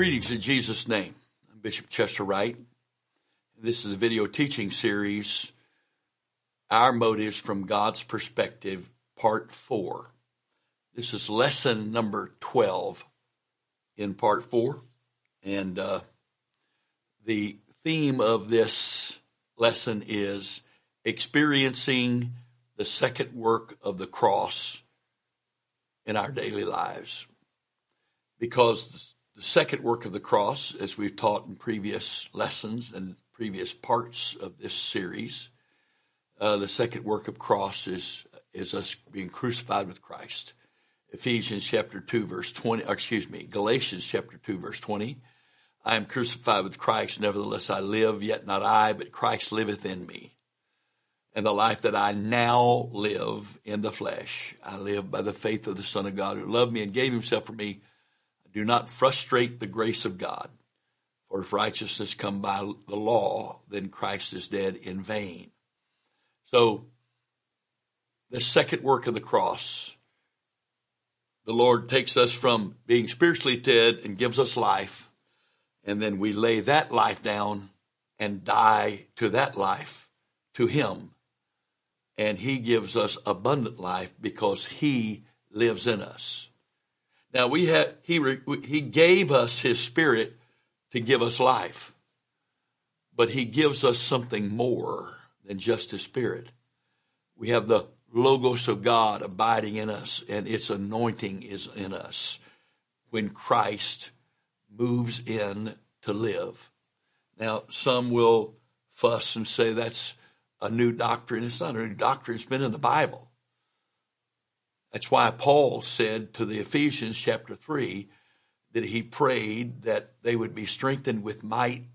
Greetings in Jesus' name. I'm Bishop Chester Wright. This is a video teaching series, Our Motives from God's Perspective, Part 4. This is lesson number 12 in Part 4. And uh, the theme of this lesson is experiencing the second work of the cross in our daily lives. Because the second work of the cross, as we've taught in previous lessons and previous parts of this series, uh, the second work of cross is is us being crucified with Christ. Ephesians chapter two verse twenty, excuse me, Galatians chapter two verse twenty. I am crucified with Christ, nevertheless I live, yet not I, but Christ liveth in me. And the life that I now live in the flesh, I live by the faith of the Son of God who loved me and gave himself for me do not frustrate the grace of God. For if righteousness come by the law, then Christ is dead in vain. So, the second work of the cross, the Lord takes us from being spiritually dead and gives us life, and then we lay that life down and die to that life, to Him. And He gives us abundant life because He lives in us. Now we had he he gave us his spirit to give us life. But he gives us something more than just his spirit. We have the logos of God abiding in us and its anointing is in us when Christ moves in to live. Now some will fuss and say that's a new doctrine. It's not a new doctrine. It's been in the Bible. That's why Paul said to the Ephesians chapter 3 that he prayed that they would be strengthened with might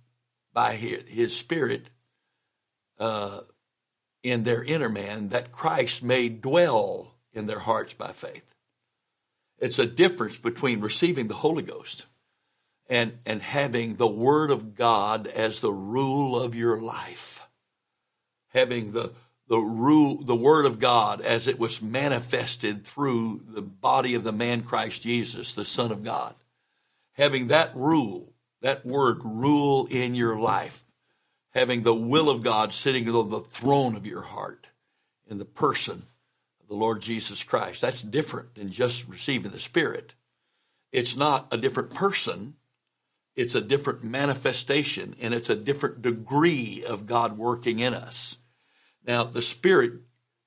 by his, spirit uh, in their inner man, that Christ may dwell in their hearts by faith. It's a difference between receiving the Holy Ghost and, and having the Word of God as the rule of your life. Having the the rule, the word of God as it was manifested through the body of the man Christ Jesus, the Son of God. Having that rule, that word rule in your life, having the will of God sitting on the throne of your heart in the person of the Lord Jesus Christ. That's different than just receiving the Spirit. It's not a different person. It's a different manifestation and it's a different degree of God working in us. Now, the spirit,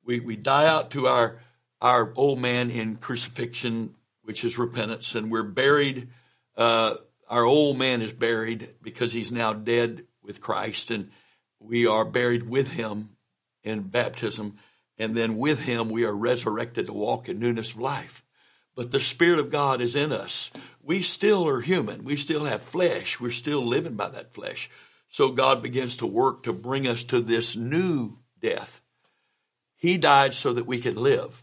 we, we die out to our, our old man in crucifixion, which is repentance, and we're buried. Uh, our old man is buried because he's now dead with Christ, and we are buried with him in baptism, and then with him we are resurrected to walk in newness of life. But the Spirit of God is in us. We still are human. We still have flesh. We're still living by that flesh. So God begins to work to bring us to this new death. He died so that we can live.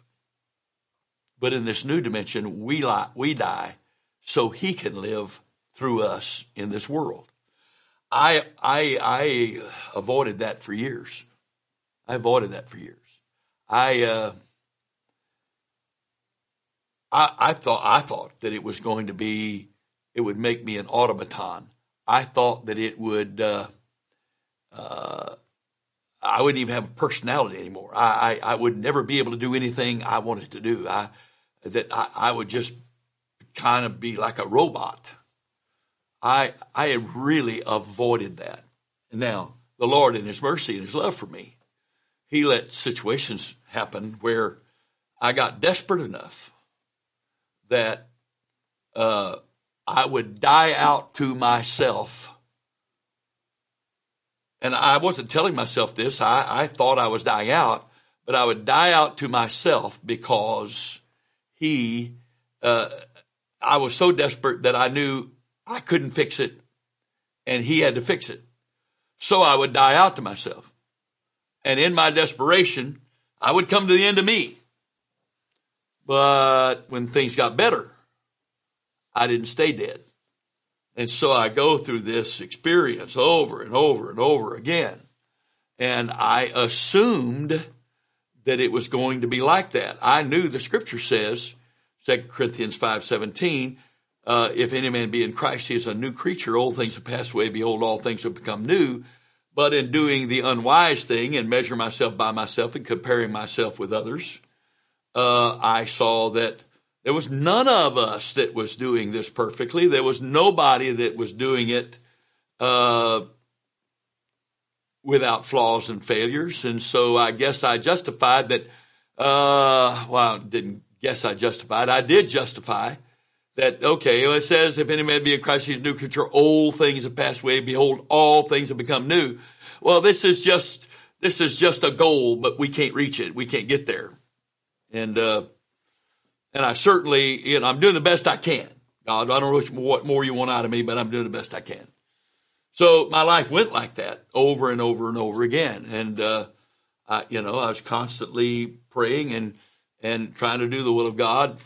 But in this new dimension, we, lie, we die so he can live through us in this world. I, I, I avoided that for years. I avoided that for years. I, uh, I, I thought, I thought that it was going to be, it would make me an automaton. I thought that it would, uh, uh, I wouldn't even have a personality anymore. I, I, I, would never be able to do anything I wanted to do. I, that I, I would just kind of be like a robot. I, I had really avoided that. And now the Lord in his mercy and his love for me, he let situations happen where I got desperate enough that, uh, I would die out to myself and I wasn't telling myself this. I, I thought I was dying out, but I would die out to myself because he, uh, I was so desperate that I knew I couldn't fix it and he had to fix it. So I would die out to myself. And in my desperation, I would come to the end of me. But when things got better, I didn't stay dead. And so I go through this experience over and over and over again. And I assumed that it was going to be like that. I knew the scripture says, 2 Corinthians 5.17, uh, if any man be in Christ, he is a new creature. Old things have passed away. Behold, all things have become new. But in doing the unwise thing and measure myself by myself and comparing myself with others, uh, I saw that there was none of us that was doing this perfectly. There was nobody that was doing it uh, without flaws and failures. And so I guess I justified that. Uh, well, I didn't guess I justified. I did justify that. Okay, well, it says, "If any man be in Christ, he's new creature. Old things have passed away. Behold, all things have become new." Well, this is just this is just a goal, but we can't reach it. We can't get there. And uh, and I certainly, you know, I'm doing the best I can. God, I don't know what more you want out of me, but I'm doing the best I can. So my life went like that over and over and over again. And, uh, I, you know, I was constantly praying and, and trying to do the will of God,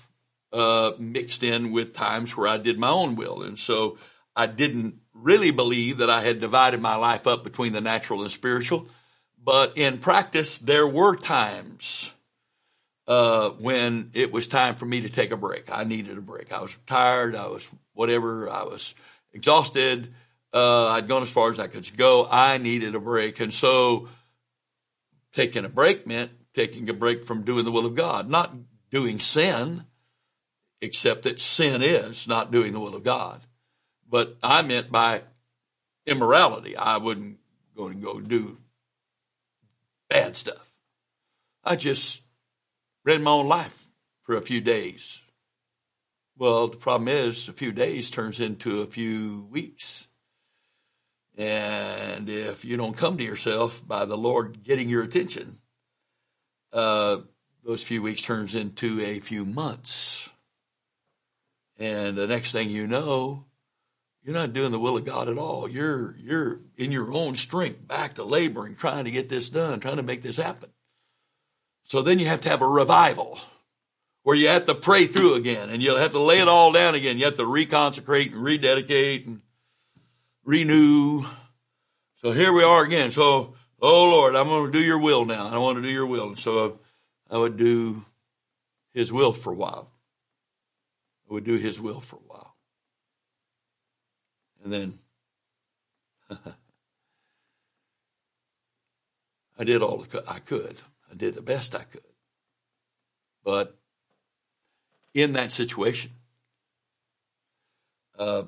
uh, mixed in with times where I did my own will. And so I didn't really believe that I had divided my life up between the natural and spiritual. But in practice, there were times uh, when it was time for me to take a break. I needed a break. I was tired. I was whatever. I was exhausted. Uh, I'd gone as far as I could go. I needed a break. And so taking a break meant taking a break from doing the will of God, not doing sin, except that sin is not doing the will of God. But I meant by immorality. I wouldn't go and go do bad stuff. I just read my own life for a few days. Well, the problem is a few days turns into a few weeks. And if you don't come to yourself by the Lord getting your attention, uh, those few weeks turns into a few months. And the next thing you know, you're not doing the will of God at all. You're you're in your own strength, back to laboring, trying to get this done, trying to make this happen. So then you have to have a revival where you have to pray through again and you'll have to lay it all down again. You have to reconsecrate and rededicate and renew. So here we are again. So, oh Lord, I'm going to do your will now. I want to do your will. And so I would do his will for a while. I would do his will for a while. And then I did all I could. I did the best I could. But in that situation, uh,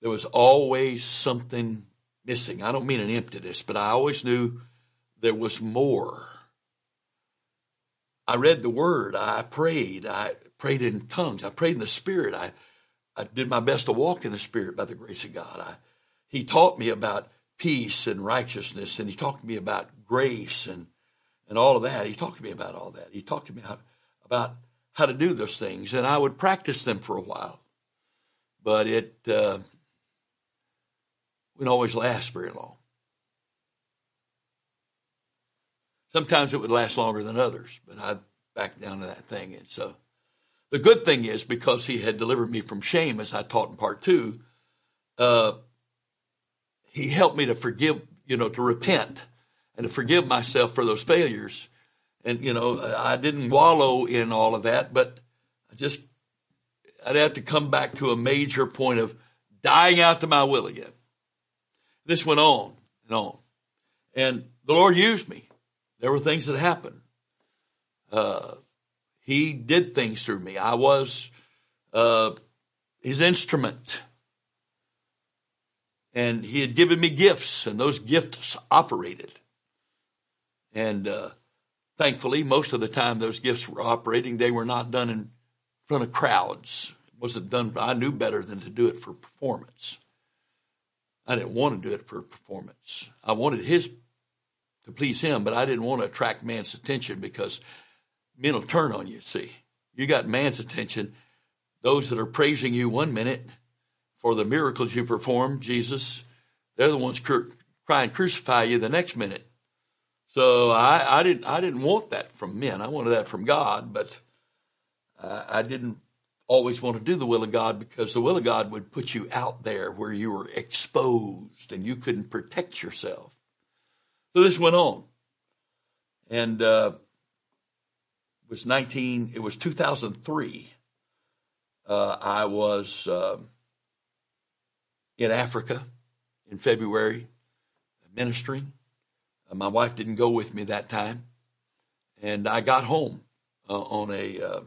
there was always something missing. I don't mean an emptiness, but I always knew there was more. I read the word. I prayed. I prayed in tongues. I prayed in the spirit. I, I did my best to walk in the spirit by the grace of God. I, he taught me about peace and righteousness, and he talked to me about grace and and all of that. He talked to me about all that. He talked to me about how to do those things, and I would practice them for a while, but it uh, wouldn't always last very long. Sometimes it would last longer than others, but I backed down to that thing. And so the good thing is because he had delivered me from shame, as I taught in part two, uh, he helped me to forgive, you know, to repent and to forgive myself for those failures. And, you know, I didn't wallow in all of that, but I just, I'd have to come back to a major point of dying out to my will again. This went on and on. And the Lord used me. There were things that happened. Uh, he did things through me. I was uh, his instrument. And he had given me gifts, and those gifts operated. And uh, thankfully, most of the time those gifts were operating, they were not done in front of crowds. It wasn't done, I knew better than to do it for performance. I didn't want to do it for performance. I wanted his to please him, but I didn't want to attract man's attention because men will turn on you, see. You got man's attention. Those that are praising you one minute for the miracles you performed, Jesus, they're the ones cr- crying, crucify you the next minute. So I, I didn't I didn't want that from men. I wanted that from God, but I, I didn't always want to do the will of God because the will of God would put you out there where you were exposed and you couldn't protect yourself. So this went on, and uh, it was nineteen. It was two thousand three. Uh, I was uh, in Africa in February, ministering. Uh, my wife didn't go with me that time, and I got home uh, on a uh,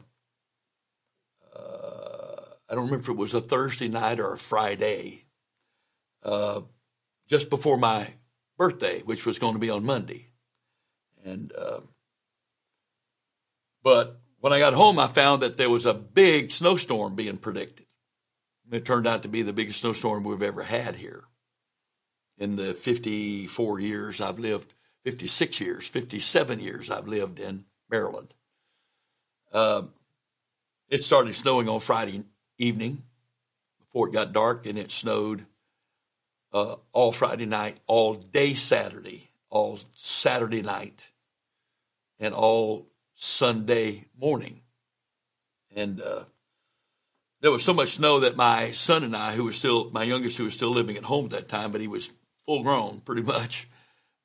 uh, I don't remember if it was a Thursday night or a Friday, uh, just before my birthday, which was going to be on Monday, and but when I got home, I found that there was a big snowstorm being predicted. It turned out to be the biggest snowstorm we've ever had here in the 54 years I've lived, 56 years, 57 years I've lived in Maryland. Uh, it started snowing on Friday evening before it got dark, and it snowed uh, all Friday night, all day Saturday, all Saturday night, and all Sunday morning. And uh, there was so much snow that my son and I, who was still, my youngest, who was still living at home at that time, but he was full grown pretty much.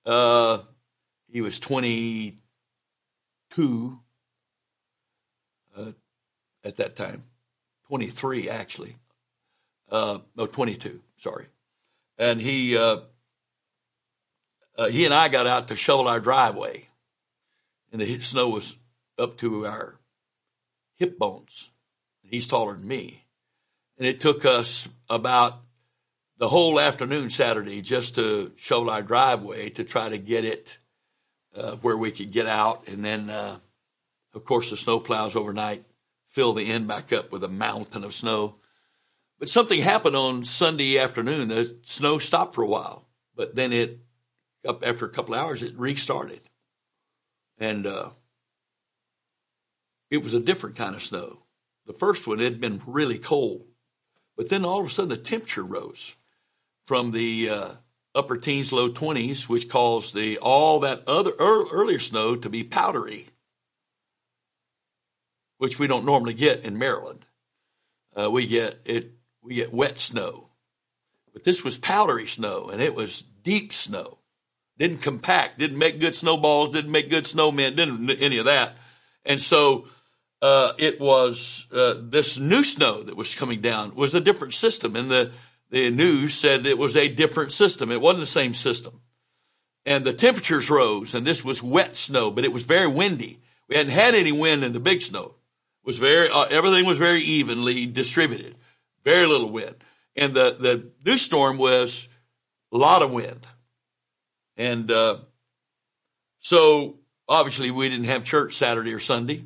Uh, he was 22 uh, at that time, 23 actually. Uh, no, 22, sorry. And he, uh, uh, he and I got out to shovel our driveway, and the snow was up to our hip bones. He's taller than me. And it took us about the whole afternoon Saturday just to shovel our driveway to try to get it uh, where we could get out. And then, uh, of course, the snow plows overnight fill the end back up with a mountain of snow. But something happened on Sunday afternoon. The snow stopped for a while, but then it, up after a couple hours, it restarted. And uh, it was a different kind of snow. The first one had been really cold, but then all of a sudden the temperature rose from the uh, upper teens, low 20s, which caused the all that other earlier snow to be powdery, which we don't normally get in Maryland. Uh, we get it we get wet snow, but this was powdery snow, and it was deep snow. Didn't compact, didn't make good snowballs, didn't make good snowmen, didn't any of that, and so uh, it was uh, this new snow that was coming down was a different system, and the the news said it was a different system. It wasn't the same system, and the temperatures rose, and this was wet snow, but it was very windy. We hadn't had any wind in the big snow. It was very uh, everything was very evenly distributed, very little wind, and the the new storm was a lot of wind, and uh, so obviously we didn't have church Saturday or Sunday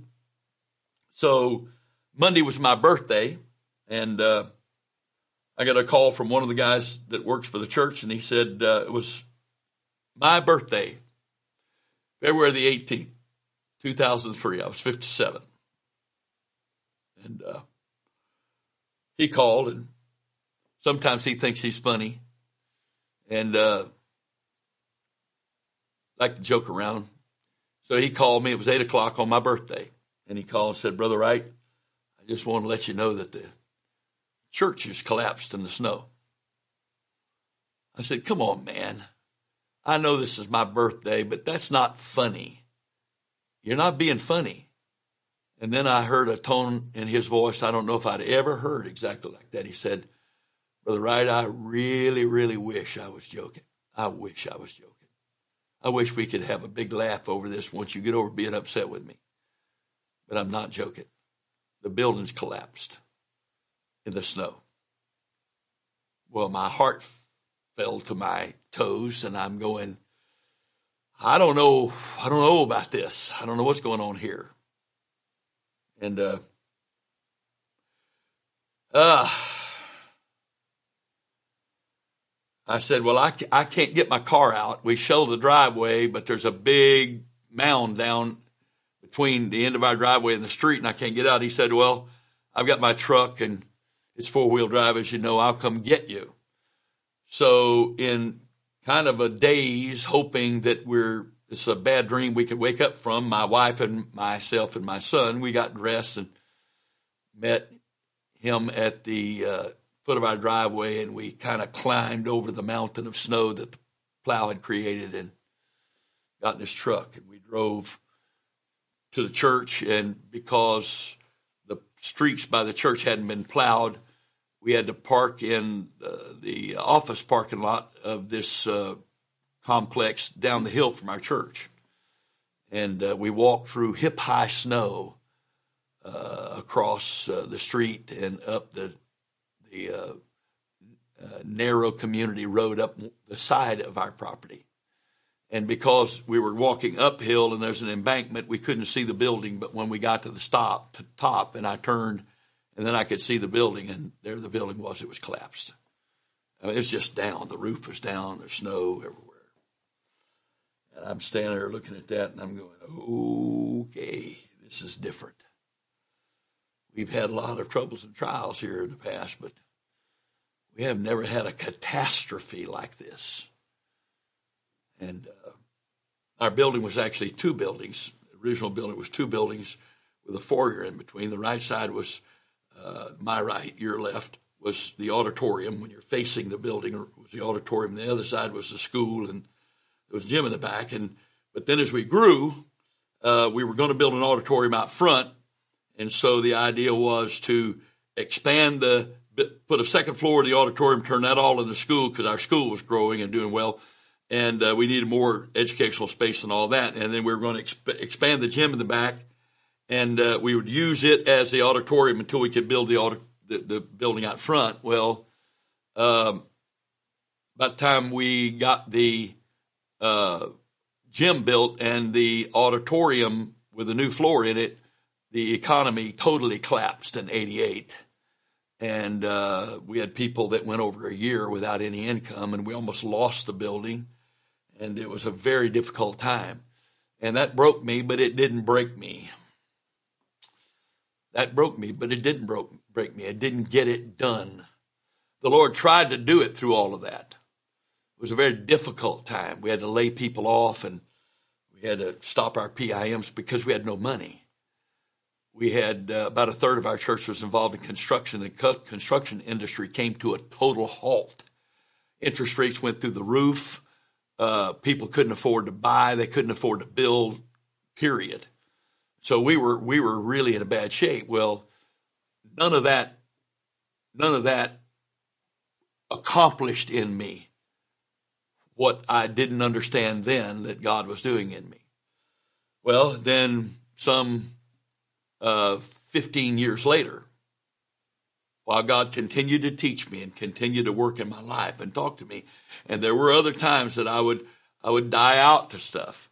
so Monday was my birthday, and uh, I got a call from one of the guys that works for the church, and he said uh, it was my birthday, February the 18th, 2003. I was 57. And uh, he called, and sometimes he thinks he's funny. And uh, like to joke around. So he called me. It was 8 o'clock on my birthday. And he called and said, Brother Wright, I just want to let you know that the church has collapsed in the snow. I said, Come on, man. I know this is my birthday, but that's not funny. You're not being funny. And then I heard a tone in his voice I don't know if I'd ever heard exactly like that. He said, Brother Wright, I really, really wish I was joking. I wish I was joking. I wish we could have a big laugh over this once you get over being upset with me. But I'm not joking. The buildings collapsed in the snow. Well, my heart fell to my toes, and I'm going, I don't know, I don't know about this. I don't know what's going on here. And, uh, uh, I said, well, I, I can't get my car out. We show the driveway, but there's a big mound down between the end of our driveway and the street and I can't get out. He said, well, I've got my truck and it's four wheel drive, as you know, I'll come get you. So in kind of a daze, hoping that we're, it's a bad dream we could wake up from, my wife and myself and my son, we got dressed and met him at the uh, foot of our driveway and we kind of climbed over the mountain of snow that the plow had created and got in his truck and we drove to the church, and because streets by the church hadn't been plowed, we had to park in uh, the office parking lot of this uh, complex down the hill from our church. And uh, we walked through hip high snow uh, across uh, the street and up the, the uh, narrow community road up the side of our property. And because we were walking uphill and there's an embankment, we couldn't see the building. But when we got to the stop, to top, and I turned, and then I could see the building, and there the building was. It was collapsed. I mean, it was just down. The roof was down. There's snow everywhere. And I'm standing there looking at that, and I'm going, okay, this is different. We've had a lot of troubles and trials here in the past, but we have never had a catastrophe like this. And uh, our building was actually two buildings. The original building was two buildings with a foyer in between. The right side was uh, my right, your left was the auditorium. When you're facing the building, was the auditorium. The other side was the school, and there was a gym in the back. And but then as we grew, uh, we were going to build an auditorium out front, and so the idea was to expand the put a second floor of the auditorium, turn that all into school because our school was growing and doing well, and uh, we needed more educational space and all that. And then we were going to exp- expand the gym in the back, and uh, we would use it as the auditorium until we could build the the, the, building out front. Well, um, by the time we got the uh, gym built and the auditorium with a new floor in it, the economy totally collapsed in '88 and uh, we had people that went over a year without any income, and we almost lost the building, and it was a very difficult time. And that broke me, but it didn't break me. That broke me, but it didn't broke, break me. It didn't get it done. The Lord tried to do it through all of that. It was a very difficult time. We had to lay people off, and we had to stop our PIMs because we had no money we had uh, about a third of our church was involved in construction. The construction industry came to a total halt. Interest rates went through the roof. Uh, people couldn't afford to buy. They couldn't afford to build. Period. So we were we were really in a bad shape. Well, none of that none of that accomplished in me what I didn't understand then that God was doing in me. Well, then some uh, 15 years later, while God continued to teach me and continued to work in my life and talk to me. And there were other times that I would I would die out to stuff.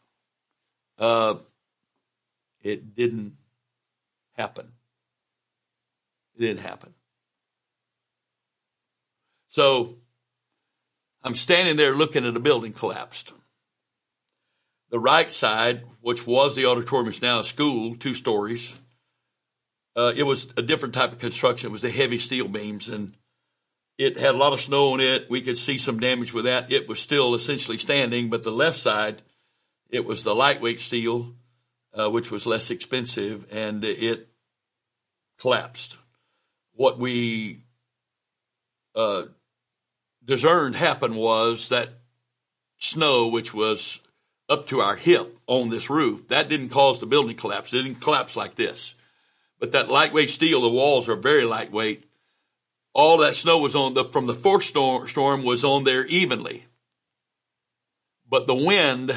Uh, it didn't happen. It didn't happen. So I'm standing there looking at a building collapsed. The right side, which was the auditorium, is now a school, two stories. Uh, it was a different type of construction. It was the heavy steel beams, and it had a lot of snow on it. We could see some damage with that. It was still essentially standing, but the left side, it was the lightweight steel, uh, which was less expensive, and it collapsed. What we uh, discerned happened was that snow, which was up to our hip on this roof, that didn't cause the building collapse. It didn't collapse like this. But that lightweight steel, the walls are very lightweight. All that snow was on the from the first storm, storm was on there evenly. But the wind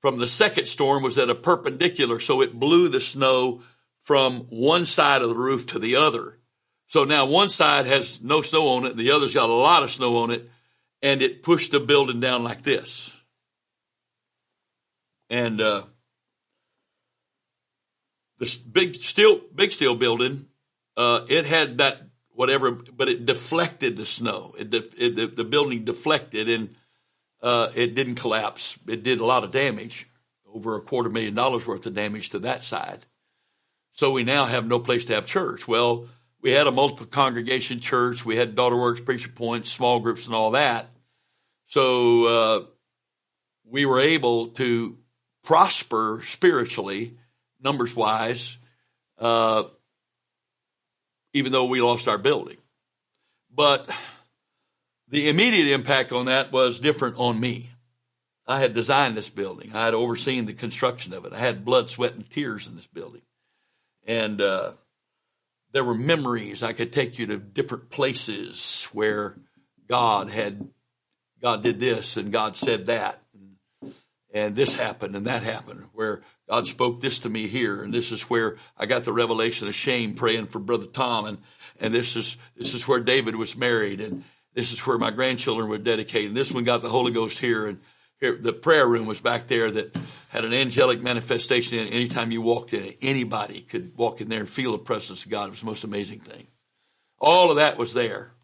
from the second storm was at a perpendicular, so it blew the snow from one side of the roof to the other. So now one side has no snow on it, the other's got a lot of snow on it, and it pushed the building down like this. And uh, this big steel big steel building, uh, it had that whatever, but it deflected the snow. It, it the, the, building deflected and uh, it didn't collapse. It did a lot of damage, over a quarter million dollars worth of damage to that side. So we now have no place to have church. Well, we had a multiple congregation church. We had Daughter Works, Preacher Points, small groups, and all that. So uh, we were able to prosper spiritually numbers wise, uh, even though we lost our building. But the immediate impact on that was different on me. I had designed this building. I had overseen the construction of it. I had blood, sweat, and tears in this building. And uh, there were memories. I could take you to different places where God had, God did this and God said that. And, and this happened and that happened where God spoke this to me here. And this is where I got the revelation of shame praying for brother Tom. And, and this is, this is where David was married. And this is where my grandchildren were dedicated. And this one got the Holy Ghost here. And here, the prayer room was back there that had an angelic manifestation in it. Anytime you walked in anybody could walk in there and feel the presence of God. It was the most amazing thing. All of that was there.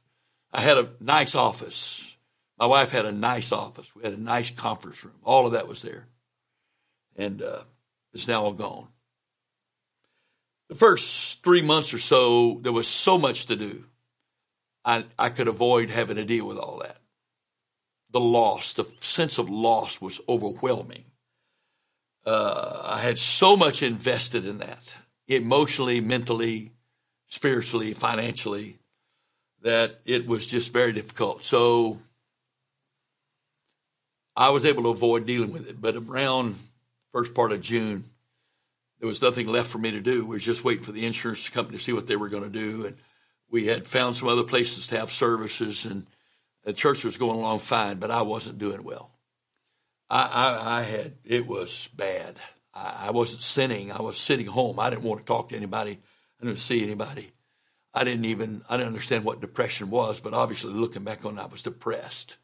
I had a nice office. My wife had a nice office. We had a nice conference room. All of that was there. And uh, it's now gone. The first three months or so, there was so much to do. I, I could avoid having to deal with all that the loss, the sense of loss was overwhelming. Uh, I had so much invested in that, emotionally, mentally, spiritually, financially, that it was just very difficult. So I was able to avoid dealing with it. But around first part of June, there was nothing left for me to do. We were just waiting for the insurance company to see what they were going to do, and we had found some other places to have services and the church was going along fine, but I wasn't doing well. I, I, I had, it was bad. I, I, wasn't sinning. I was sitting home. I didn't want to talk to anybody. I didn't see anybody. I didn't even, I didn't understand what depression was, but obviously looking back on it, I was depressed.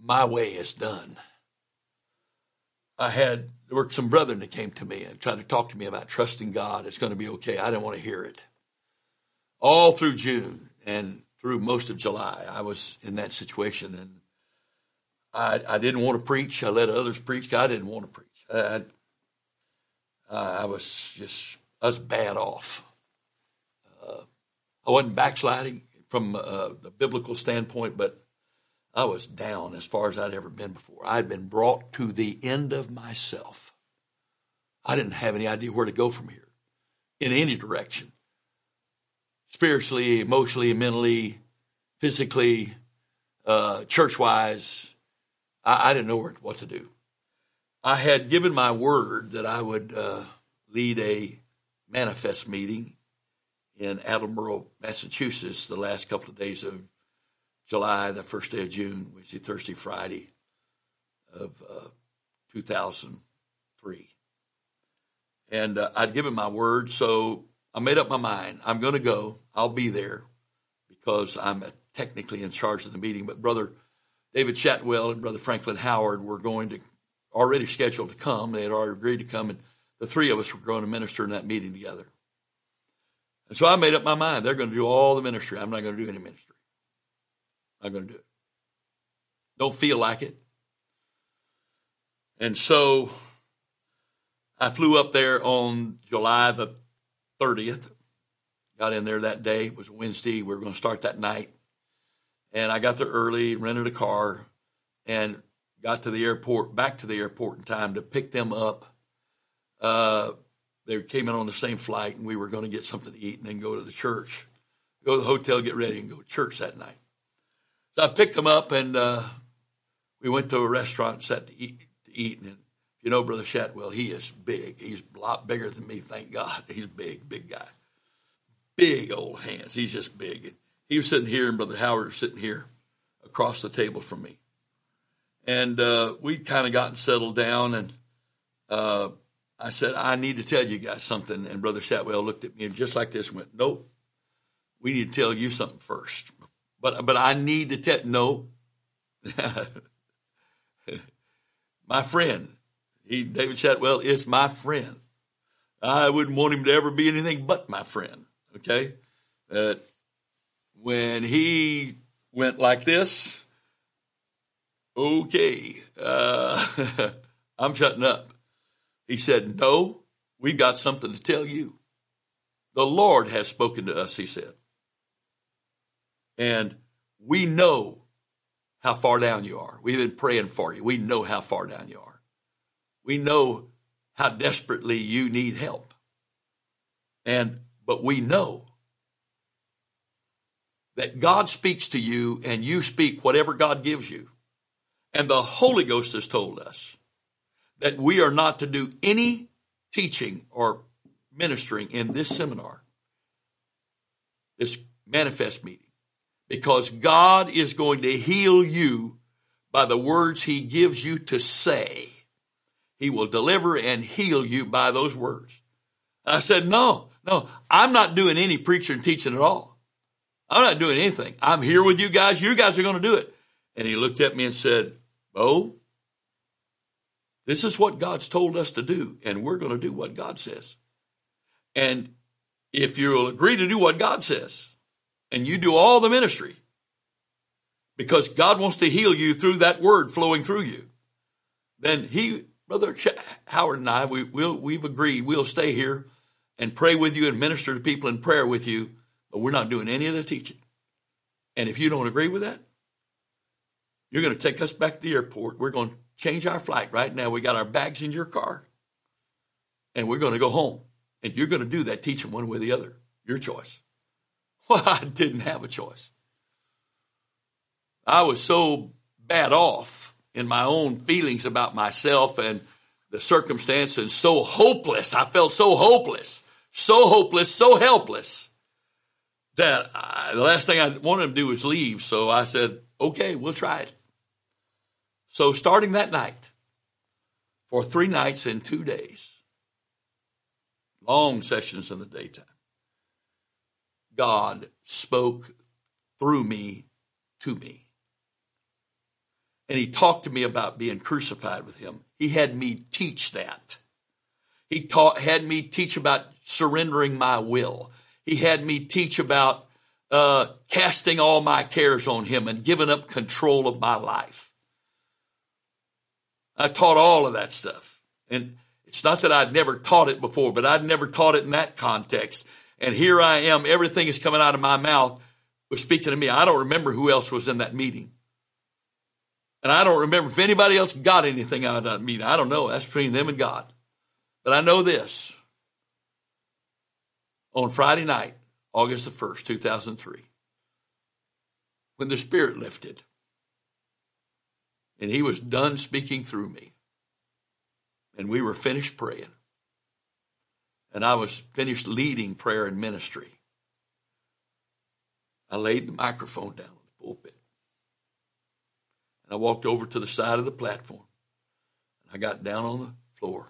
My way is done. I had, there were some brethren that came to me and tried to talk to me about trusting God. It's going to be okay. I didn't want to hear it. All through June, and through most of July, I was in that situation, and I, I didn't want to preach. I let others preach. I didn't want to preach. I, I was just I was bad off. Uh, I wasn't backsliding from uh, the biblical standpoint, but I was down as far as I'd ever been before. I had been brought to the end of myself. I didn't have any idea where to go from here in any direction spiritually, emotionally, mentally, physically, uh, church wise. I, I, didn't know what to do. I had given my word that I would uh, lead a manifest meeting in Attleboro, Massachusetts, the last couple of days of July, the first day of June, which is Thursday, Friday of uh, 2003. And uh, I'd given my word, so I made up my mind. I'm going to go. I'll be there because I'm technically in charge of the meeting. But Brother David Chatwell and Brother Franklin Howard were going to already scheduled to come. They had already agreed to come, and the three of us were going to minister in that meeting together. And so I made up my mind. They're going to do all the ministry. I'm not going to do any ministry. I'm going to do it. Don't feel like it. And so I flew up there on July the 30th. Got in there that day. It was Wednesday. We were going to start that night. And I got there early, rented a car, and got to the airport, back to the airport in time to pick them up. Uh, they came in on the same flight, and we were going to get something to eat and then go to the church, go to the hotel, get ready, and go to church that night. So I picked him up, and uh, we went to a restaurant and sat to eat. To eat and you know, Brother Shatwell, he is big. He's a lot bigger than me, thank God. He's big, big guy. Big old hands. He's just big. He was sitting here, and Brother Howard was sitting here across the table from me. And uh, we'd kind of gotten settled down, and uh, I said, I need to tell you guys something. And Brother Shatwell looked at me and just like this went, Nope, we need to tell you something first. But, but I need to tell, no. My friend, he, David Chatwell is my friend. I wouldn't want him to ever be anything but my friend. Okay. Uh, when he went like this, okay, uh, I'm shutting up. He said, No, we've got something to tell you. The Lord has spoken to us, he said. And we know how far down you are. We've been praying for you. We know how far down you are. We know how desperately you need help. And, but we know that God speaks to you and you speak whatever God gives you. And the Holy Ghost has told us that we are not to do any teaching or ministering in this seminar, this manifest meeting, because God is going to heal you by the words He gives you to say. He will deliver and heal you by those words. I said, no, no, I'm not doing any preaching and teaching at all. I'm not doing anything. I'm here with you guys. You guys are going to do it. And he looked at me and said, Bo, this is what God's told us to do, and we're going to do what God says. And if you'll agree to do what God says, and you do all the ministry, because God wants to heal you through that word flowing through you, then he, Brother Howard and I, we, we'll, we've agreed we'll stay here and pray with you and minister to people in prayer with you, but we're not doing any of the teaching. And if you don't agree with that, you're going to take us back to the airport. We're going to change our flight right now. We got our bags in your car, and we're going to go home. And you're going to do that teaching one way or the other. Your choice. Well, I didn't have a choice. I was so bad off in my own feelings about myself and the circumstance and so hopeless. I felt so hopeless, so hopeless, so helpless that I, the last thing I wanted to do was leave. So I said, okay, we'll try it. So starting that night, for three nights and two days, long sessions in the daytime, God spoke through me to me. And he talked to me about being crucified with him. He had me teach that. He taught, had me teach about surrendering my will. He had me teach about uh, casting all my cares on him and giving up control of my life. I taught all of that stuff. And it's not that I'd never taught it before, but I'd never taught it in that context. And here I am, everything is coming out of my mouth was speaking to me. I don't remember who else was in that meeting. And I don't remember if anybody else got anything out of that meeting. I don't know. That's between them and God. But I know this. On Friday night, August the 1st, 2003, when the Spirit lifted and He was done speaking through me, and we were finished praying, and I was finished leading prayer and ministry, I laid the microphone down on the pulpit. And I walked over to the side of the platform. And I got down on the floor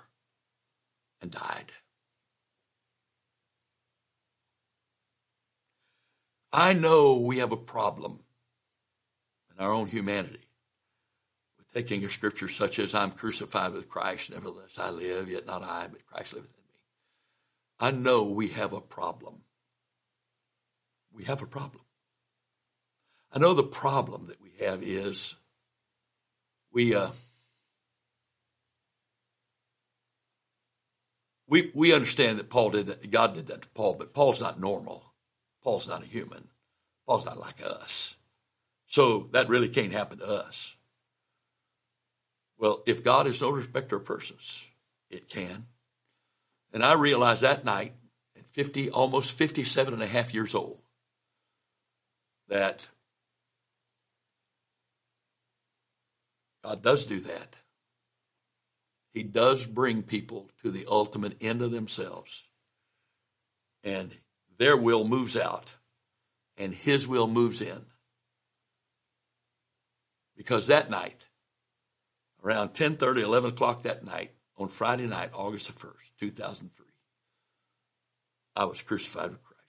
and died. I know we have a problem in our own humanity with taking a scripture such as I'm crucified with Christ, nevertheless I live, yet not I, but Christ liveth in me. I know we have a problem. We have a problem. I know the problem that we have is we uh, we we understand that Paul did that. God did that to Paul, but Paul's not normal. Paul's not a human. Paul's not like us. So that really can't happen to us. Well, if God is no respecter of persons, it can. And I realized that night at 50, almost 57 and a half years old, that God does do that. He does bring people to the ultimate end of themselves. And their will moves out and his will moves in. Because that night, around 10:30, 11 o'clock that night, on Friday night, August the 1st, 2003, I was crucified with Christ.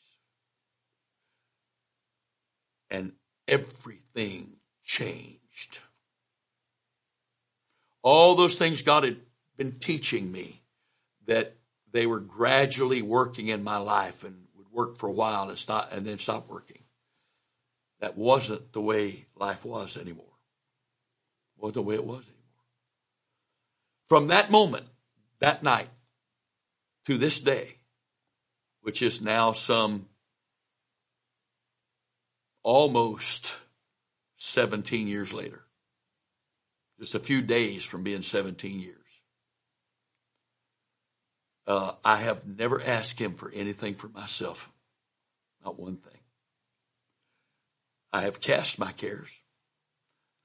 And everything changed. All those things God had been teaching me that they were gradually working in my life and would work for a while and stop and then stop working. That wasn't the way life was anymore. Wasn't the way it was anymore. From that moment, that night, to this day, which is now some almost 17 years later, just a few days from being 17 years. Uh, I have never asked him for anything for myself, not one thing. I have cast my cares.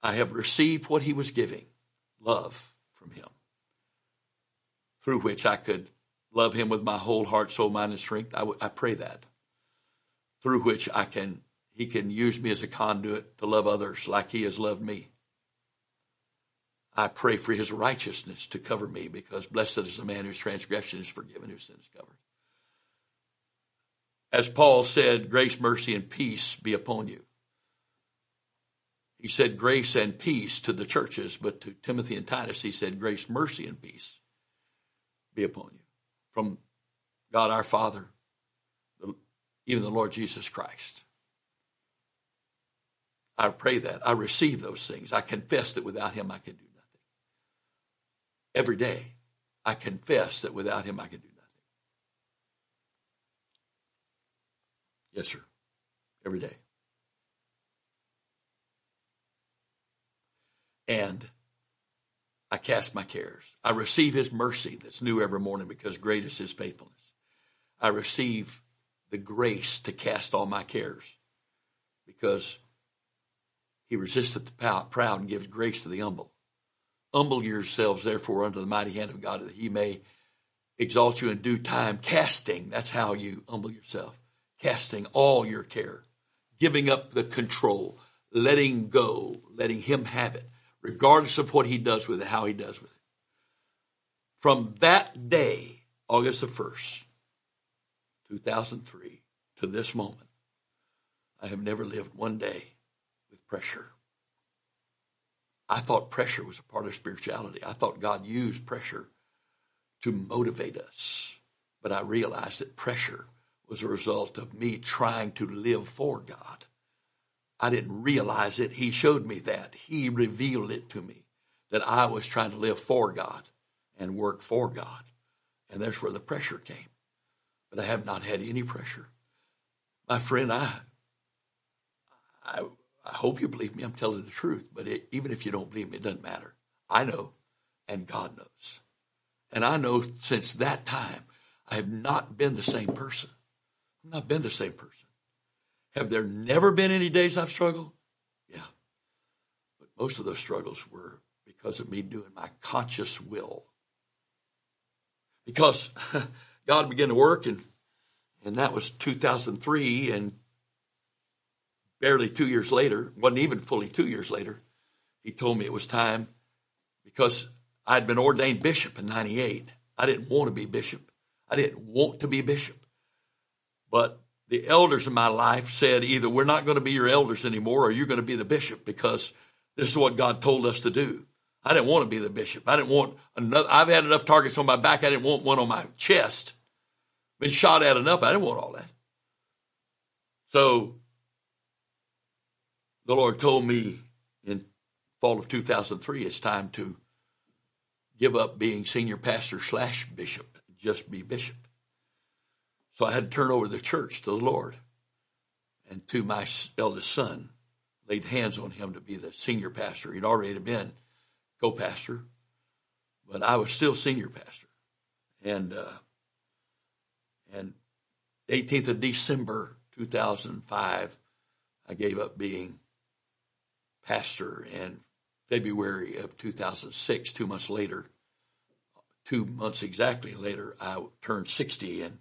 I have received what he was giving, love from him, through which I could love him with my whole heart, soul, mind, and strength. I, w- I pray that through which I can, he can use me as a conduit to love others like he has loved me. I pray for his righteousness to cover me because blessed is the man whose transgression is forgiven, whose sin is covered. As Paul said, grace, mercy, and peace be upon you. He said grace and peace to the churches, but to Timothy and Titus, he said grace, mercy, and peace be upon you from God our Father, even the Lord Jesus Christ. I pray that. I receive those things. I confess that without Him I can do nothing. Every day, I confess that without Him I can do nothing. Yes, sir. Every day. And I cast my cares. I receive his mercy that's new every morning because great is his faithfulness. I receive the grace to cast all my cares because he resisteth the proud and gives grace to the humble. Humble yourselves, therefore, under the mighty hand of God, that he may exalt you in due time. Casting, that's how you humble yourself. Casting all your care, giving up the control, letting go, letting him have it regardless of what he does with it, how he does with it. From that day, August the 1st, 2003, to this moment, I have never lived one day with pressure. I thought pressure was a part of spirituality. I thought God used pressure to motivate us. But I realized that pressure was a result of me trying to live for God. I didn't realize it. He showed me that. He revealed it to me that I was trying to live for God and work for God. And that's where the pressure came. But I have not had any pressure. My friend, I, I, I hope you believe me. I'm telling the truth. But it, even if you don't believe me, it doesn't matter. I know, and God knows. And I know since that time, I have not been the same person. I've not been the same person. Have there never been any days I've struggled? Yeah. But most of those struggles were because of me doing my conscious will. Because God began to work, and, and that was 2003, and barely two years later, wasn't even fully two years later, he told me it was time because I'd been ordained bishop in 98. I didn't want to be bishop. I didn't want to be bishop. But the elders in my life said either we're not going to be your elders anymore or you're going to be the bishop because this is what God told us to do. I didn't want to be the bishop. I didn't want another. I've had enough targets on my back. I didn't want one on my chest. Been shot at enough. I didn't want all that. So the Lord told me in fall of 2003, it's time to give up being senior pastor slash bishop, just be bishop. So I had to turn over the church to the Lord and to my eldest son, laid hands on him to be the senior pastor. He'd already been co pastor, but I was still senior pastor. And, uh, and 18th of December 2005, I gave up being pastor. And February of 2006, two months later, two months exactly later, I turned 60 and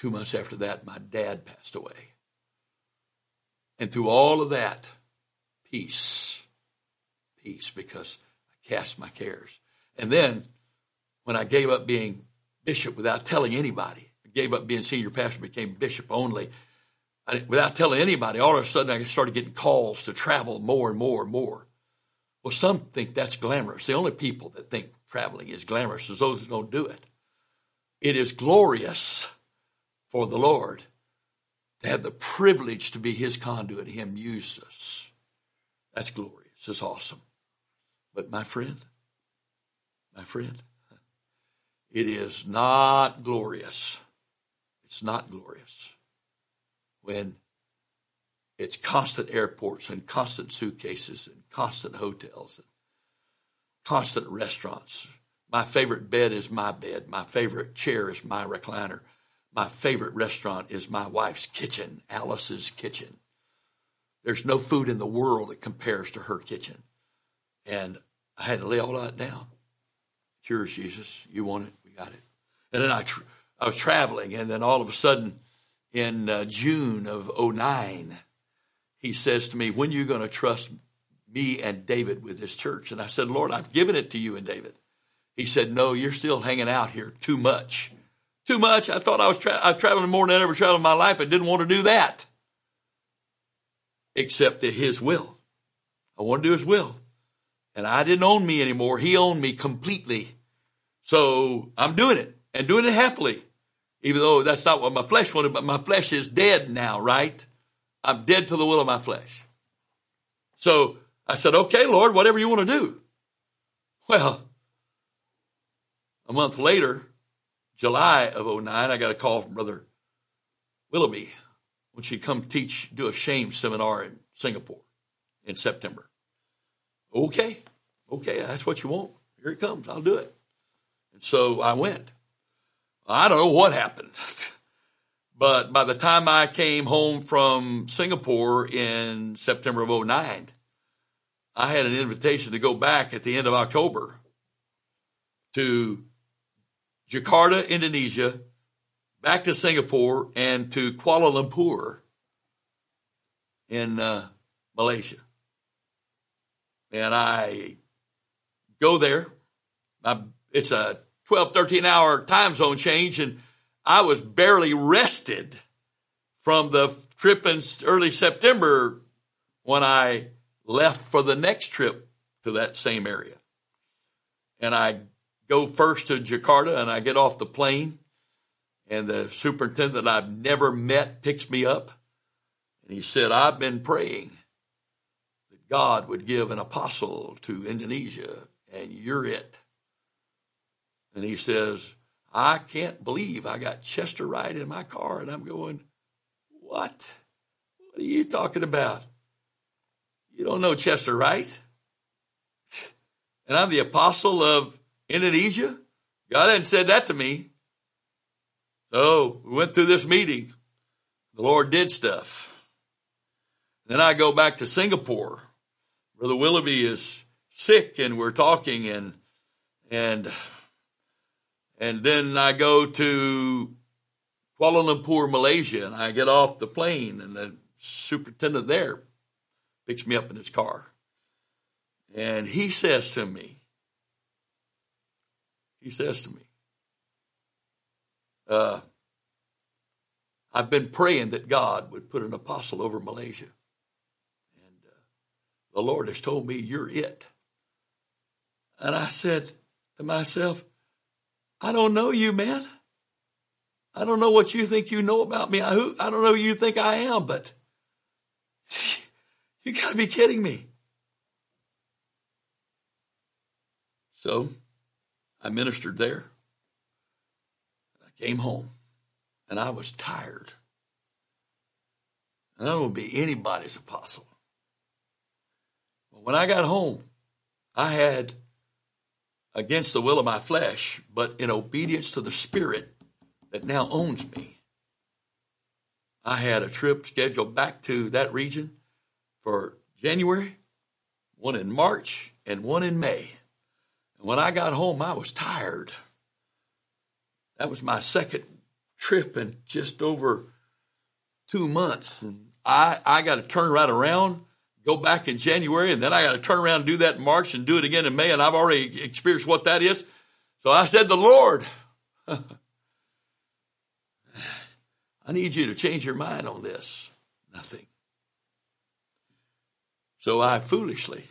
Two months after that, my dad passed away. And through all of that, peace, peace, because I cast my cares. And then when I gave up being bishop without telling anybody, I gave up being senior pastor, became bishop only. I, without telling anybody, all of a sudden I started getting calls to travel more and more and more. Well, some think that's glamorous. The only people that think traveling is glamorous is those who don't do it. It is glorious for the Lord to have the privilege to be his conduit, him use us. That's glorious. It's awesome. But my friend, my friend, it is not glorious. It's not glorious when it's constant airports and constant suitcases and constant hotels and constant restaurants. My favorite bed is my bed. My favorite chair is my recliner. My favorite restaurant is my wife's kitchen, Alice's kitchen. There's no food in the world that compares to her kitchen. And I had to lay all that down. It's yours, Jesus. You want it? We got it. And then I, I was traveling, and then all of a sudden, in uh, June of 09, he says to me, When are you going to trust me and David with this church? And I said, Lord, I've given it to you and David. He said, No, you're still hanging out here too much. Too much. I thought I was, tra- I was traveling more than I ever traveled in my life. I didn't want to do that except to his will. I want to do his will. And I didn't own me anymore. He owned me completely. So I'm doing it and doing it happily, even though that's not what my flesh wanted, but my flesh is dead now, right? I'm dead to the will of my flesh. So I said, okay, Lord, whatever you want to do. Well, a month later, July of 09, I got a call from Brother Willoughby when she come teach, do a shame seminar in Singapore in September. Okay, okay, that's what you want. Here it comes. I'll do it. And so I went. I don't know what happened. but by the time I came home from Singapore in September of 09, I had an invitation to go back at the end of October to Jakarta, Indonesia, back to Singapore, and to Kuala Lumpur in uh, Malaysia. And I go there. I, it's a 12, 13 hour time zone change, and I was barely rested from the trip in early September when I left for the next trip to that same area. And I go first to Jakarta and I get off the plane and the superintendent I've never met picks me up and he said, I've been praying that God would give an apostle to Indonesia and you're it. And he says, I can't believe I got Chester Wright in my car and I'm going, what? What are you talking about? You don't know Chester Wright? And I'm the apostle of Indonesia? God hadn't said that to me. So we went through this meeting. The Lord did stuff. Then I go back to Singapore. Brother Willoughby is sick and we're talking and and and then I go to Kuala Lumpur, Malaysia, and I get off the plane and the superintendent there picks me up in his car. And he says to me, he says to me, uh, I've been praying that God would put an apostle over Malaysia. And uh, the Lord has told me, You're it. And I said to myself, I don't know you, man. I don't know what you think you know about me. I, I don't know who you think I am, but you got to be kidding me. So I ministered there. I came home and I was tired. And I don't be anybody's apostle. But when I got home, I had, against the will of my flesh, but in obedience to the Spirit that now owns me, I had a trip scheduled back to that region for January, one in March, and one in May. When I got home, I was tired. That was my second trip in just over two months. And I, I got to turn right around, go back in January, and then I got to turn around and do that in March and do it again in May. And I've already experienced what that is. So I said, The Lord, I need you to change your mind on this. Nothing. So I foolishly,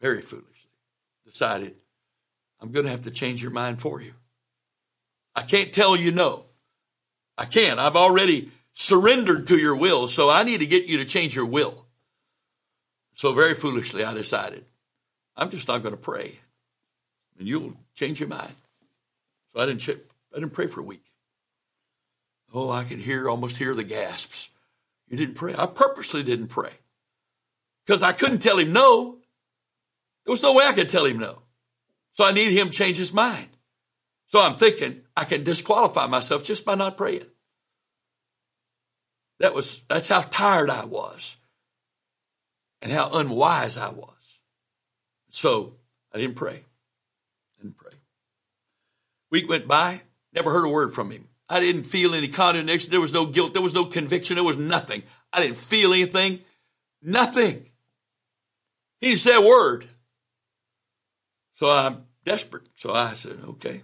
very foolishly, decided I'm going to have to change your mind for you. I can't tell you no. I can't. I've already surrendered to your will, so I need to get you to change your will. So very foolishly, I decided I'm just not going to pray, and you'll change your mind. So I didn't. I didn't pray for a week. Oh, I could hear almost hear the gasps. You didn't pray. I purposely didn't pray because I couldn't tell him no. There was no way I could tell him no. So I needed him to change his mind. So I'm thinking I can disqualify myself just by not praying. That was, that's how tired I was and how unwise I was. So I didn't pray. I didn't pray. Week went by. Never heard a word from him. I didn't feel any condemnation. There was no guilt. There was no conviction. There was nothing. I didn't feel anything. Nothing. He didn't say a word. So I'm desperate. So I said, okay,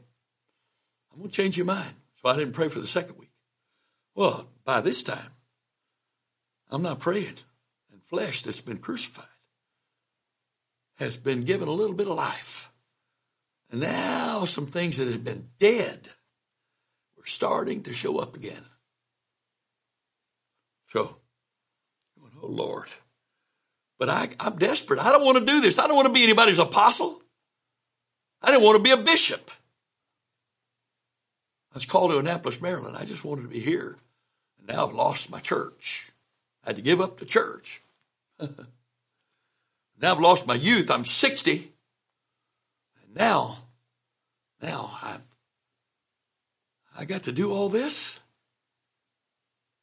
I'm going to change your mind. So I didn't pray for the second week. Well, by this time, I'm not praying. And flesh that's been crucified has been given a little bit of life. And now some things that had been dead were starting to show up again. So, oh Lord. But I, I'm desperate. I don't want to do this. I don't want to be anybody's apostle. I didn't want to be a bishop. I was called to Annapolis, Maryland. I just wanted to be here. And now I've lost my church. I had to give up the church. now I've lost my youth. I'm 60. And now, now I, I got to do all this.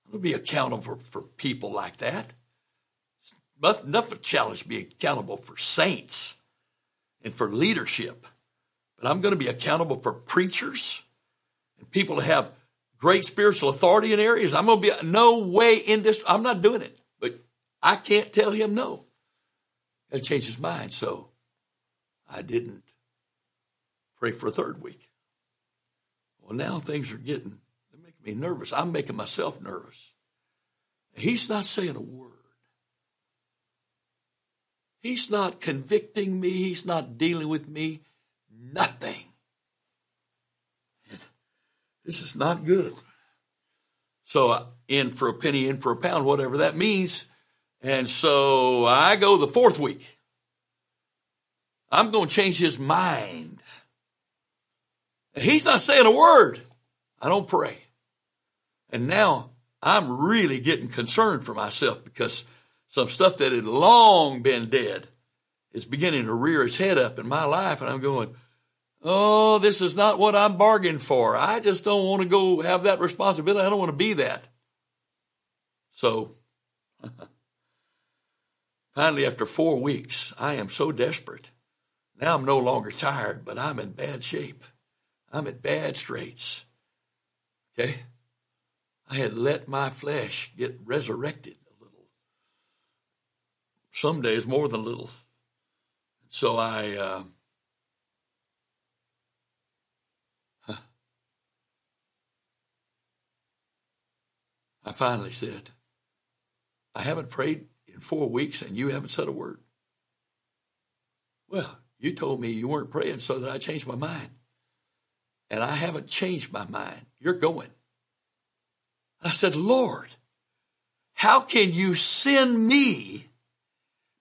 I'm going to be accountable for, for people like that. It's enough of a challenge to be accountable for saints and for leadership. But I'm going to be accountable for preachers and people that have great spiritual authority in areas. I'm going to be no way in this. I'm not doing it, but I can't tell him no. Got to change his mind. So I didn't pray for a third week. Well, now things are getting, they're making me nervous. I'm making myself nervous. He's not saying a word. He's not convicting me. He's not dealing with me nothing. This is not good. So, uh, in for a penny, in for a pound, whatever that means. And so I go the fourth week. I'm going to change his mind. He's not saying a word. I don't pray. And now I'm really getting concerned for myself because some stuff that had long been dead is beginning to rear its head up in my life. And I'm going, Oh, this is not what I'm bargaining for. I just don't want to go have that responsibility. I don't want to be that. So, finally, after four weeks, I am so desperate. Now I'm no longer tired, but I'm in bad shape. I'm in bad straits. Okay? I had let my flesh get resurrected a little. Some days more than a little. So I. Uh, I finally said, I haven't prayed in four weeks and you haven't said a word. Well, you told me you weren't praying so that I changed my mind. And I haven't changed my mind. You're going. I said, Lord, how can you send me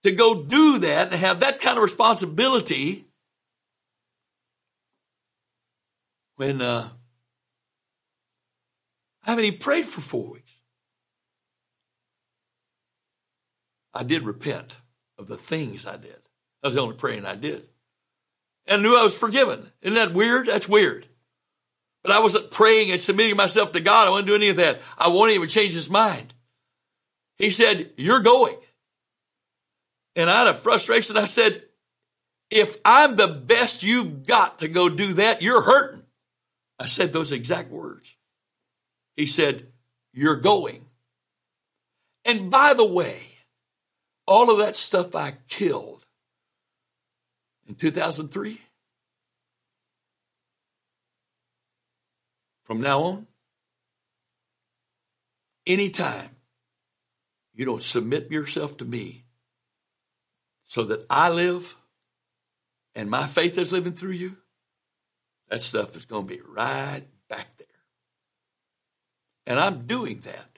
to go do that and have that kind of responsibility when uh, I haven't even prayed for four weeks? I did repent of the things I did. That was the only praying I did. And I knew I was forgiven. Isn't that weird? That's weird. But I wasn't praying and submitting myself to God. I wasn't doing any of that. I wanted him to change his mind. He said, You're going. And out of frustration, I said, If I'm the best you've got to go do that, you're hurting. I said those exact words. He said, You're going. And by the way, all of that stuff I killed in 2003. From now on, anytime you don't submit yourself to me so that I live and my faith is living through you, that stuff is going to be right back there. And I'm doing that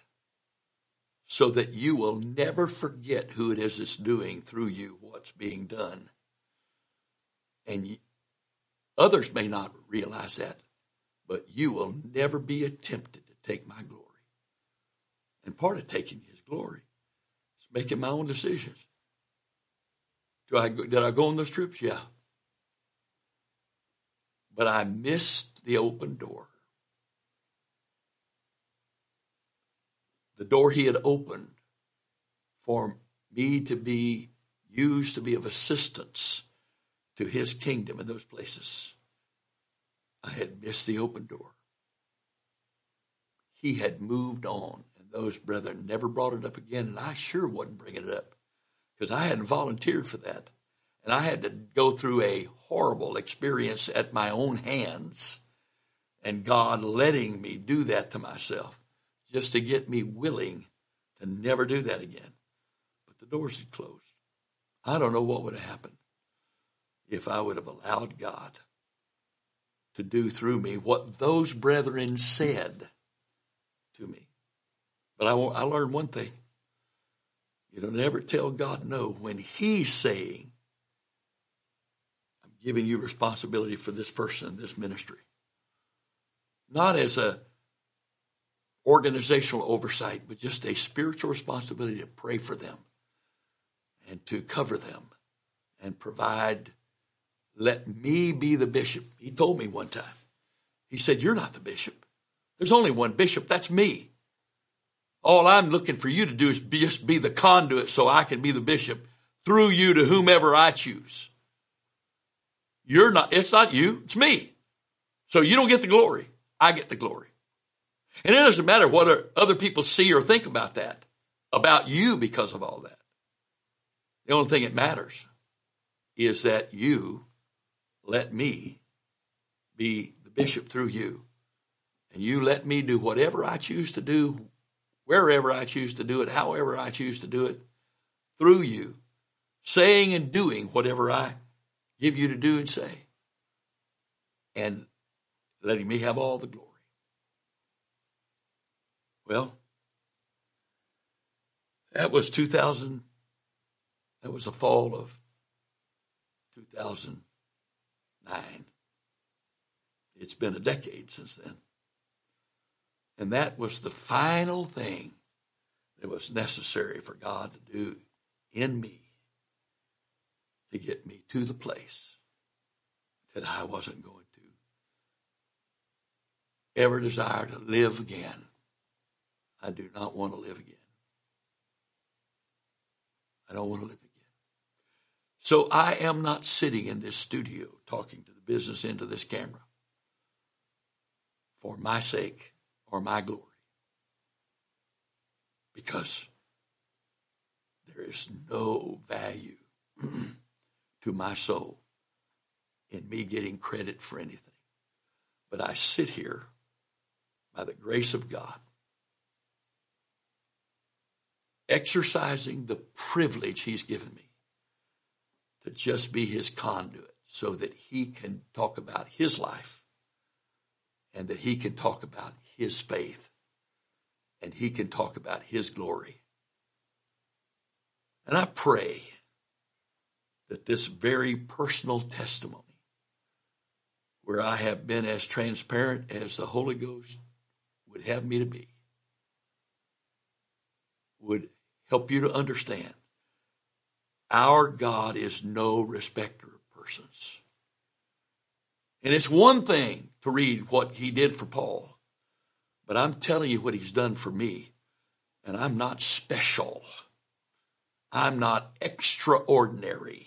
so that you will never forget who it is that's doing through you what's being done. And others may not realize that, but you will never be tempted to take my glory. And part of taking his glory is making my own decisions. Do I, did I go on those trips? Yeah. But I missed the open door. The door he had opened for me to be used to be of assistance to his kingdom in those places. I had missed the open door. he had moved on. And those brethren never brought it up again. And I sure wasn't bringing it up because I hadn't volunteered for that. And I had to go through a horrible experience at my own hands and God letting me do that to myself just to get me willing to never do that again. But the doors had closed. I don't know what would have happened if I would have allowed God to do through me what those brethren said to me. But I, I learned one thing. You don't ever tell God no when He's saying, I'm giving you responsibility for this person, this ministry. Not as a organizational oversight, but just a spiritual responsibility to pray for them and to cover them and provide. Let me be the bishop. He told me one time. He said, You're not the bishop. There's only one bishop. That's me. All I'm looking for you to do is be, just be the conduit so I can be the bishop through you to whomever I choose. You're not, it's not you, it's me. So you don't get the glory. I get the glory. And it doesn't matter what other people see or think about that, about you because of all that. The only thing that matters is that you let me be the bishop through you. And you let me do whatever I choose to do, wherever I choose to do it, however I choose to do it, through you, saying and doing whatever I give you to do and say. And letting me have all the glory. Well, that was 2000. That was the fall of 2009. It's been a decade since then. And that was the final thing that was necessary for God to do in me to get me to the place that I wasn't going to ever desire to live again. I do not want to live again. I don't want to live again. So I am not sitting in this studio talking to the business end of this camera for my sake or my glory. Because there is no value to my soul in me getting credit for anything. But I sit here by the grace of God exercising the privilege he's given me to just be his conduit so that he can talk about his life and that he can talk about his faith and he can talk about his glory. And I pray that this very personal testimony, where I have been as transparent as the Holy Ghost would have me to be, would help you to understand our God is no respecter of persons. And it's one thing to read what he did for Paul, but I'm telling you what he's done for me. And I'm not special. I'm not extraordinary.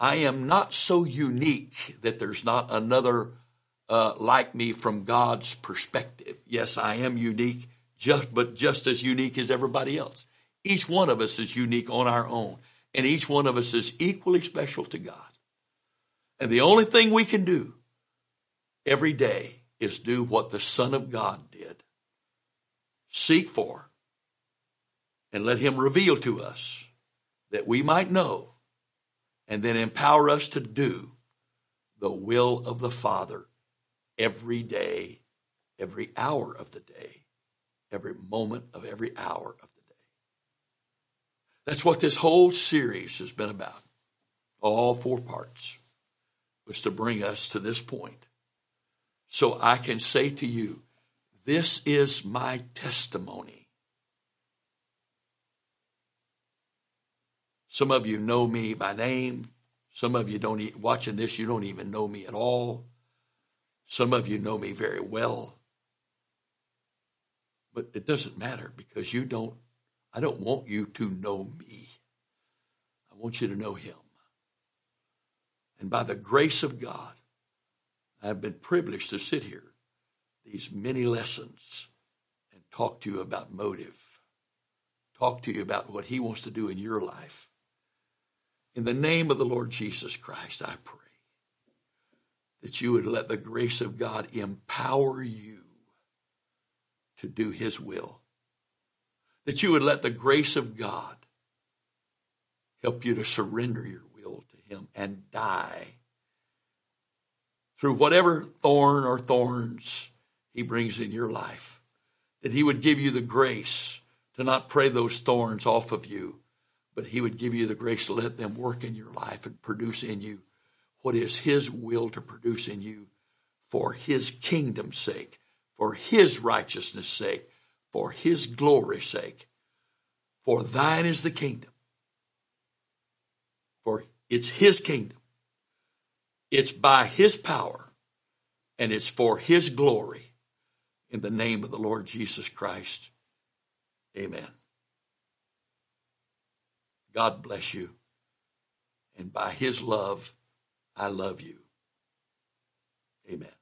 I am not so unique that there's not another uh, like me from God's perspective. Yes, I am unique, just but just as unique as everybody else. Each one of us is unique on our own, and each one of us is equally special to God. And the only thing we can do every day is do what the Son of God did seek for and let Him reveal to us that we might know and then empower us to do the will of the Father every day, every hour of the day, every moment of every hour of that's what this whole series has been about. All four parts was to bring us to this point. So I can say to you, this is my testimony. Some of you know me by name. Some of you don't, watching this, you don't even know me at all. Some of you know me very well. But it doesn't matter because you don't I don't want you to know me. I want you to know him. And by the grace of God, I have been privileged to sit here these many lessons and talk to you about motive, talk to you about what He wants to do in your life. In the name of the Lord Jesus Christ, I pray that you would let the grace of God empower you to do His will. That you would let the grace of God help you to surrender your will to Him and die through whatever thorn or thorns He brings in your life. That He would give you the grace to not pray those thorns off of you, but He would give you the grace to let them work in your life and produce in you what is His will to produce in you for His kingdom's sake, for His righteousness' sake, for His glory's sake. For thine is the kingdom. For it's His kingdom. It's by His power and it's for His glory. In the name of the Lord Jesus Christ. Amen. God bless you. And by His love, I love you. Amen.